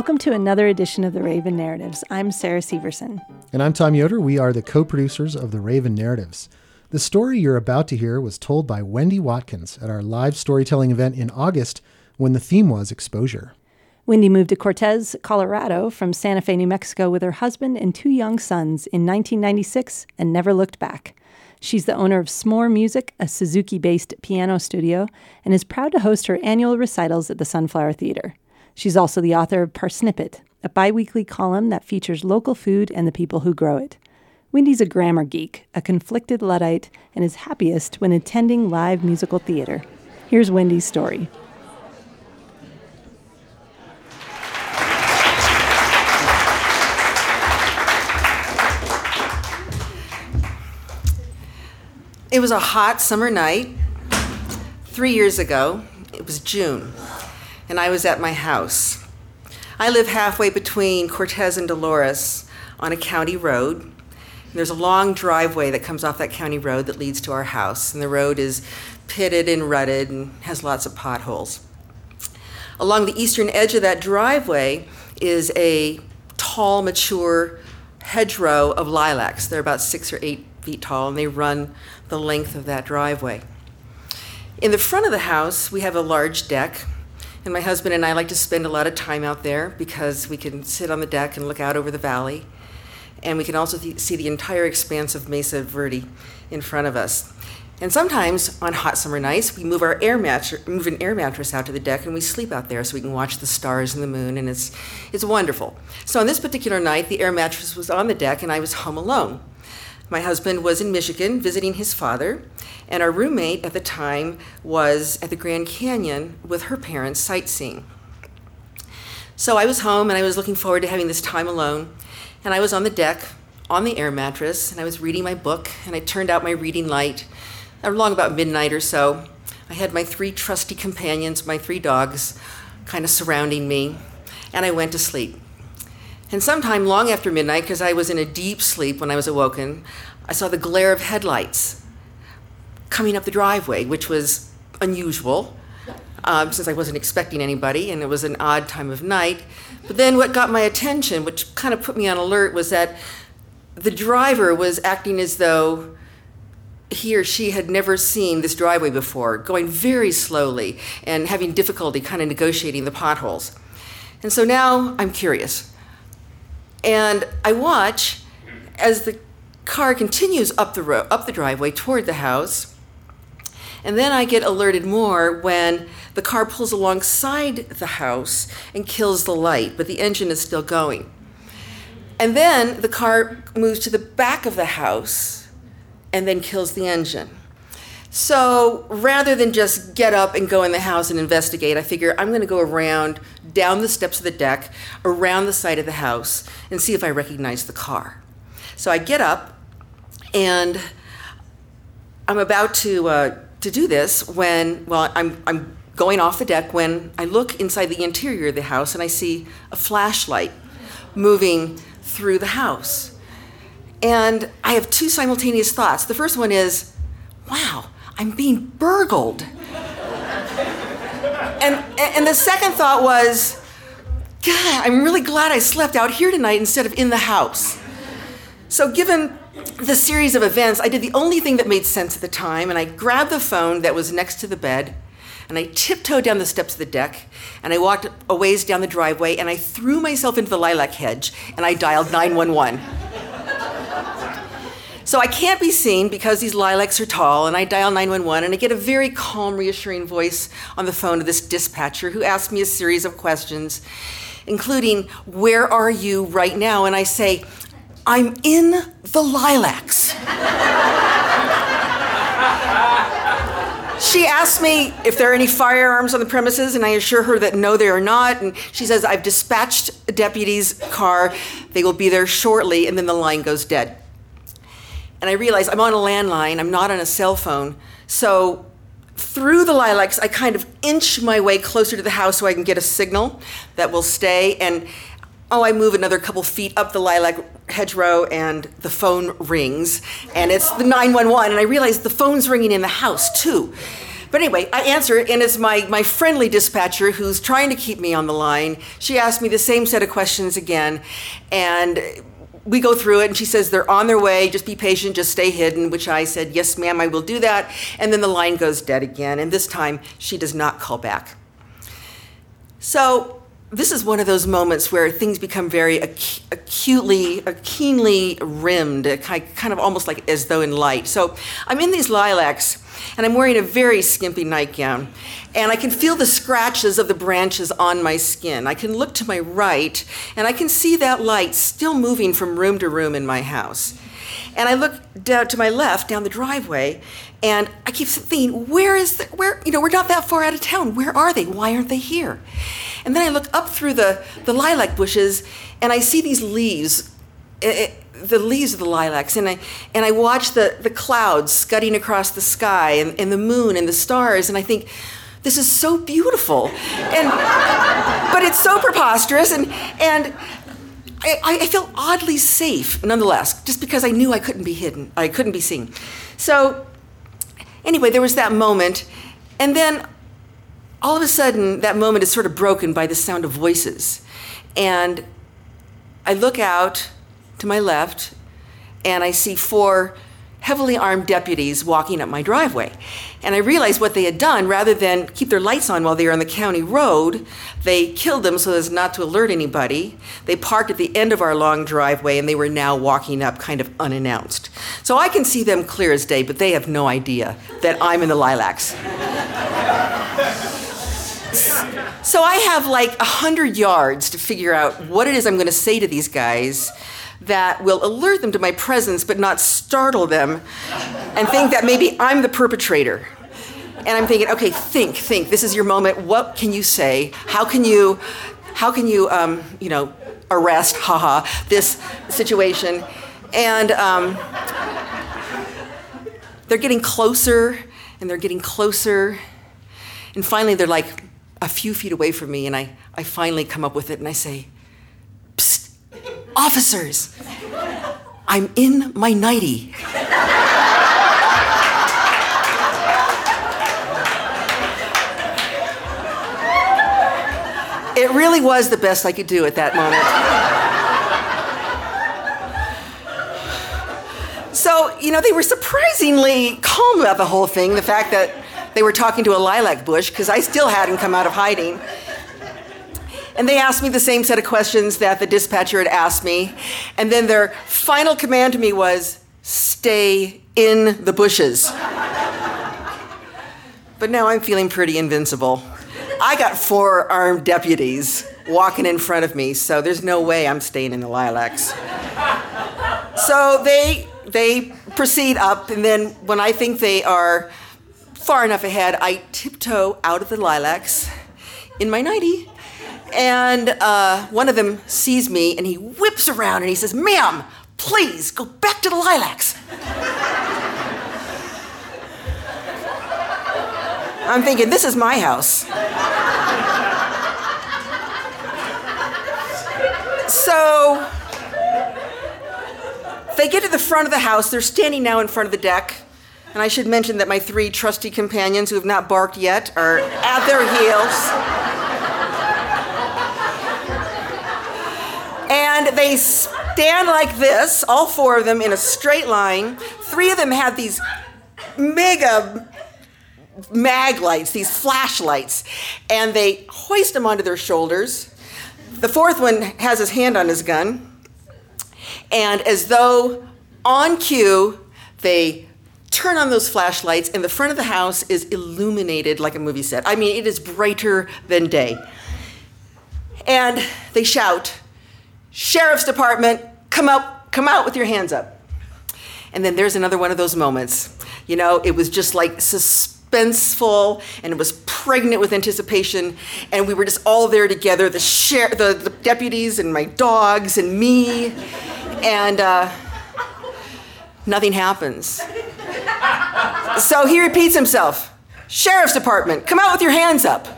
Welcome to another edition of the Raven Narratives. I'm Sarah Severson. And I'm Tom Yoder. We are the co producers of the Raven Narratives. The story you're about to hear was told by Wendy Watkins at our live storytelling event in August when the theme was exposure. Wendy moved to Cortez, Colorado from Santa Fe, New Mexico with her husband and two young sons in 1996 and never looked back. She's the owner of S'more Music, a Suzuki based piano studio, and is proud to host her annual recitals at the Sunflower Theater. She's also the author of Parsnippet, a biweekly column that features local food and the people who grow it. Wendy's a grammar geek, a conflicted Luddite, and is happiest when attending live musical theater. Here's Wendy's story. It was a hot summer night three years ago. It was June, and I was at my house. I live halfway between Cortez and Dolores on a county road. There's a long driveway that comes off that county road that leads to our house, and the road is pitted and rutted and has lots of potholes. Along the eastern edge of that driveway is a tall, mature hedgerow of lilacs. They're about six or eight feet tall, and they run the length of that driveway. In the front of the house, we have a large deck, and my husband and I like to spend a lot of time out there because we can sit on the deck and look out over the valley and we can also th- see the entire expanse of Mesa Verde in front of us. And sometimes on hot summer nights, we move our air mattress, move an air mattress out to the deck, and we sleep out there so we can watch the stars and the moon, and it's it's wonderful. So on this particular night, the air mattress was on the deck, and I was home alone. My husband was in Michigan visiting his father, and our roommate at the time was at the Grand Canyon with her parents sightseeing. So I was home, and I was looking forward to having this time alone. And I was on the deck on the air mattress and I was reading my book and I turned out my reading light along about midnight or so. I had my three trusty companions, my three dogs, kind of surrounding me, and I went to sleep. And sometime long after midnight, because I was in a deep sleep when I was awoken, I saw the glare of headlights coming up the driveway, which was unusual um, since I wasn't expecting anybody and it was an odd time of night. But then what got my attention, which kind of put me on alert, was that the driver was acting as though he or she had never seen this driveway before, going very slowly and having difficulty kind of negotiating the potholes. And so now I'm curious. And I watch as the car continues up the road, up the driveway toward the house. And then I get alerted more when the car pulls alongside the house and kills the light, but the engine is still going. And then the car moves to the back of the house and then kills the engine. So rather than just get up and go in the house and investigate, I figure I'm going to go around down the steps of the deck, around the side of the house, and see if I recognize the car. So I get up and I'm about to, uh, to do this when, well, I'm, I'm going off the deck when I look inside the interior of the house and I see a flashlight moving through the house. And I have two simultaneous thoughts. The first one is, wow, I'm being burgled. and, and the second thought was, God, I'm really glad I slept out here tonight instead of in the house. So, given the series of events, I did the only thing that made sense at the time, and I grabbed the phone that was next to the bed and I tiptoed down the steps of the deck, and I walked a ways down the driveway, and I threw myself into the lilac hedge, and I dialed 911. So I can't be seen because these lilacs are tall, and I dial 911, and I get a very calm, reassuring voice on the phone of this dispatcher who asks me a series of questions, including, Where are you right now? And I say, I'm in the lilacs. She asks me if there are any firearms on the premises, and I assure her that no, there are not. And she says, I've dispatched a deputy's car. They will be there shortly, and then the line goes dead. And I realize I'm on a landline, I'm not on a cell phone. So through the lilacs, I kind of inch my way closer to the house so I can get a signal that will stay. And oh, I move another couple feet up the lilac hedgerow and the phone rings and it's the 911 and I realize the phone's ringing in the house too. But anyway, I answer and it's my, my friendly dispatcher who's trying to keep me on the line. She asked me the same set of questions again, and we go through it, and she says they're on their way. Just be patient, just stay hidden. Which I said, yes, ma'am, I will do that. And then the line goes dead again, and this time she does not call back. So this is one of those moments where things become very ac- acutely, uh, keenly rimmed, uh, kind of almost like as though in light. So I'm in these lilacs, and I'm wearing a very skimpy nightgown, and I can feel the scratches of the branches on my skin. I can look to my right, and I can see that light still moving from room to room in my house. And I look down to my left down the driveway, and I keep thinking, where is the, where, you know, we're not that far out of town. Where are they? Why aren't they here? And then I look up through the, the lilac bushes and I see these leaves, it, eh, eh, the leaves of the lilacs, and I, and I watch the, the clouds scudding across the sky and, and the moon and the stars, and I think, this is so beautiful. And, but it's so preposterous, and, and I, I felt oddly safe nonetheless, just because I knew I couldn't be hidden, I couldn't be seen. So, anyway, there was that moment, and then all of a sudden, that moment is sort of broken by the sound of voices. And I look out to my left and I see four heavily armed deputies walking up my driveway. And I realized what they had done, rather than keep their lights on while they were on the county road, they killed them so as not to alert anybody. They parked at the end of our long driveway and they were now walking up kind of unannounced. So I can see them clear as day, but they have no idea that I'm in the lilacs. So I have like a hundred yards to figure out what it is I'm going to say to these guys that will alert them to my presence but not startle them and think that maybe I'm the perpetrator. And I'm thinking, okay, think, think. This is your moment. What can you say? How can you, how can you, um, you know, arrest, haha, this situation? And um, they're getting closer and they're getting closer. And finally, they're like, a few feet away from me, and I, I finally come up with it and I say, Psst, officers, I'm in my nightie. it really was the best I could do at that moment. so, you know, they were surprisingly calm about the whole thing, the fact that they were talking to a lilac bush because I still hadn't come out of hiding. And they asked me the same set of questions that the dispatcher had asked me. And then their final command to me was stay in the bushes. but now I'm feeling pretty invincible. I got four armed deputies walking in front of me, so there's no way I'm staying in the lilacs. so they they proceed up, and then when I think they are far enough ahead, I tiptoe out of the lilacs in my nightie. And uh, one of them sees me and he whips around and he says, Ma'am, please go back to the lilacs. I'm thinking, this is my house. so they get to the front of the house. They're standing now in front of the deck. And I should mention that my three trusty companions who have not barked yet are at their heels. and they stand like this, all four of them in a straight line. Three of them have these mega mag lights, these flashlights, and they hoist them onto their shoulders. The fourth one has his hand on his gun, and as though on cue, they turn on those flashlights, and the front of the house is illuminated like a movie set. I mean, it is brighter than day. And they shout, Sheriff's Department, come out, come out with your hands up. And then there's another one of those moments. You know, it was just like suspenseful and it was pregnant with anticipation. And we were just all there together the, share, the, the deputies and my dogs and me. And uh, nothing happens. So he repeats himself Sheriff's Department, come out with your hands up.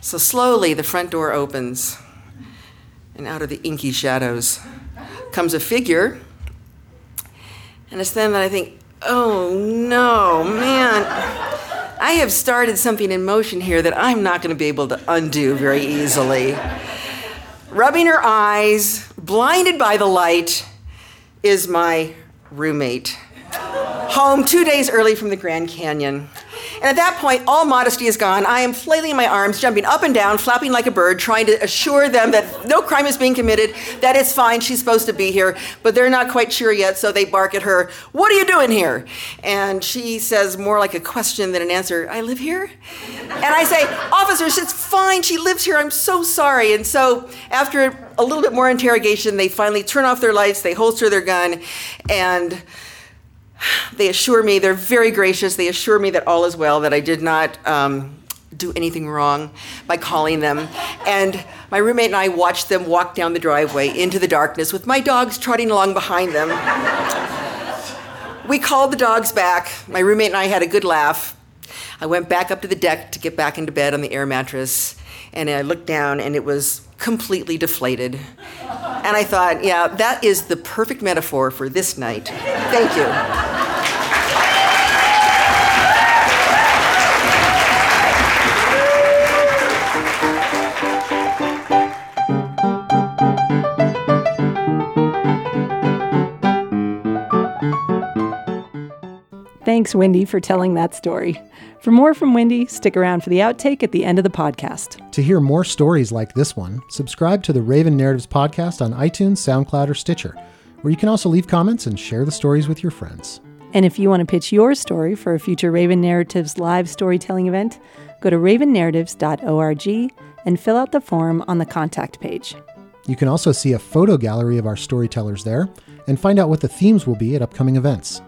So slowly the front door opens, and out of the inky shadows comes a figure. And it's then that I think, oh no, man. I have started something in motion here that I'm not going to be able to undo very easily. Rubbing her eyes, blinded by the light, is my roommate. Home two days early from the Grand Canyon. And at that point, all modesty is gone. I am flailing my arms, jumping up and down, flapping like a bird, trying to assure them that no crime is being committed, that it's fine, she's supposed to be here. But they're not quite sure yet, so they bark at her, What are you doing here? And she says, more like a question than an answer, I live here? And I say, Officers, it's fine, she lives here, I'm so sorry. And so after a little bit more interrogation, they finally turn off their lights, they holster their gun, and they assure me, they're very gracious, they assure me that all is well, that I did not um, do anything wrong by calling them. And my roommate and I watched them walk down the driveway into the darkness with my dogs trotting along behind them. we called the dogs back. My roommate and I had a good laugh. I went back up to the deck to get back into bed on the air mattress, and I looked down, and it was completely deflated. And I thought, yeah, that is the perfect metaphor for this night. Thank you. Thanks, Wendy, for telling that story. For more from Wendy, stick around for the outtake at the end of the podcast. To hear more stories like this one, subscribe to the Raven Narratives podcast on iTunes, SoundCloud, or Stitcher, where you can also leave comments and share the stories with your friends. And if you want to pitch your story for a future Raven Narratives live storytelling event, go to ravennarratives.org and fill out the form on the contact page. You can also see a photo gallery of our storytellers there and find out what the themes will be at upcoming events.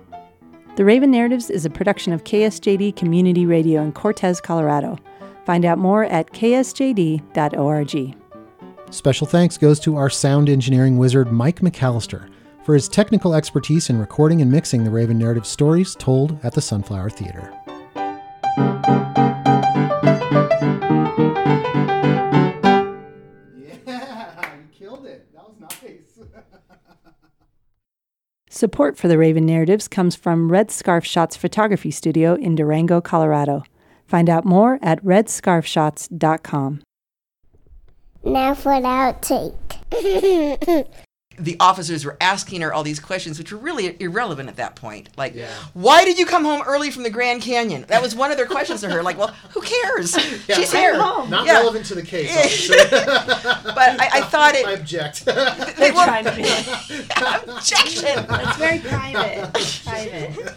The Raven Narratives is a production of KSJD Community Radio in Cortez, Colorado. Find out more at ksjd.org. Special thanks goes to our sound engineering wizard, Mike McAllister, for his technical expertise in recording and mixing the Raven Narrative stories told at the Sunflower Theater. Support for the Raven Narratives comes from Red Scarf Shots Photography Studio in Durango, Colorado. Find out more at redscarfshots.com. Now for the outtake. the officers were asking her all these questions, which were really irrelevant at that point. Like, why did you come home early from the Grand Canyon? That was one of their questions to her. Like, well, who cares? She's here. Not Yeah. relevant to the case. officer. But I, I thought I object. They were, to be. objection. It's very private. private.